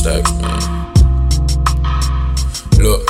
stacks, man. Look,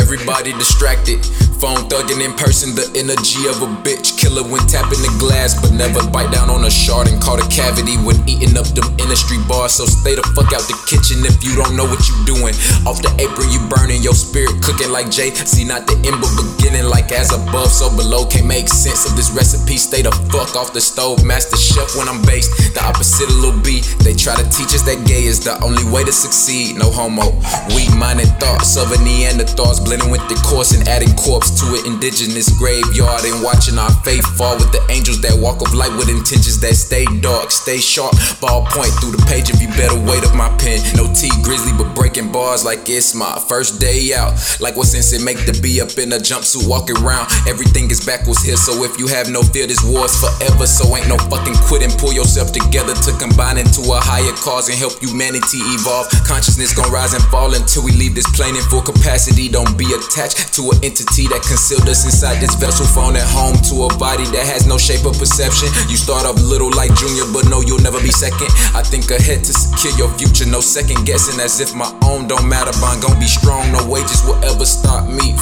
everybody distracted. Phone thugging in person, the energy of a bitch. Killer when tapping the glass, but never bite down on a shard and caught a cavity when eating up them industry bars. So stay the fuck out the kitchen if you don't know what you doing. Off the apron, you burning your spirit, cooking like Jay Z, not the end, but beginning like as above, so below. Can't make sense of this recipe. Stay the fuck off the stove, master chef when I'm based. The opposite of Lil B. They try to teach us that gay is the only way to succeed. No homo. Weak minded thoughts of a Neanderthals blending with the course and adding corpse to an indigenous graveyard and watching our faith fall with the angels that walk of light with intentions that stay dark, stay sharp. Ball point through the page if you better weight of my pen. No T grizzly, but breaking bars like it's my first day out. Like what sense it make to be up in a jumpsuit walking around? Everything is backwards here, so if you have no fear, this war's forever. So ain't no fucking quitting. Pull yourself together to combine into a higher cause and help humanity evolve. Consciousness gon' rise and fall until we leave this plane in full capacity. Don't be attached to an entity that that concealed us inside this vessel. Phone at home to a body that has no shape or perception. You start off little like Junior, but no, you'll never be second. I think ahead to secure your future, no second guessing. As if my own don't matter, bond gon' be strong. No wages will ever stop me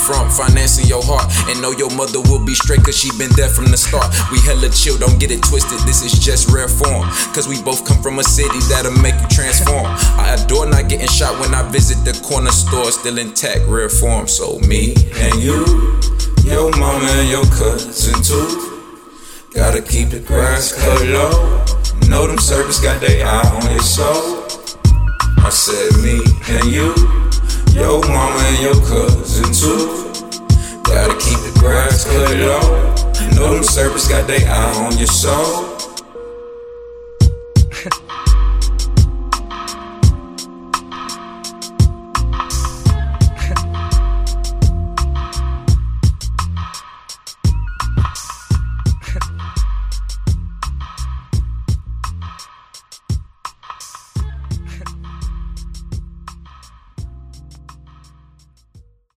And know your mother will be straight, cause she been there from the start. We hella chill, don't get it twisted. This is just rare form. Cause we both come from a city that'll make you transform. I adore not getting shot when I visit the corner store, still intact, rare form. So me and you. Your mama and your cousin too. Gotta keep the grass cut low. Know them servants got their eye on your soul. I said me and you. Your mama and your cousin cut it off. Know them servers got their eye on your soul.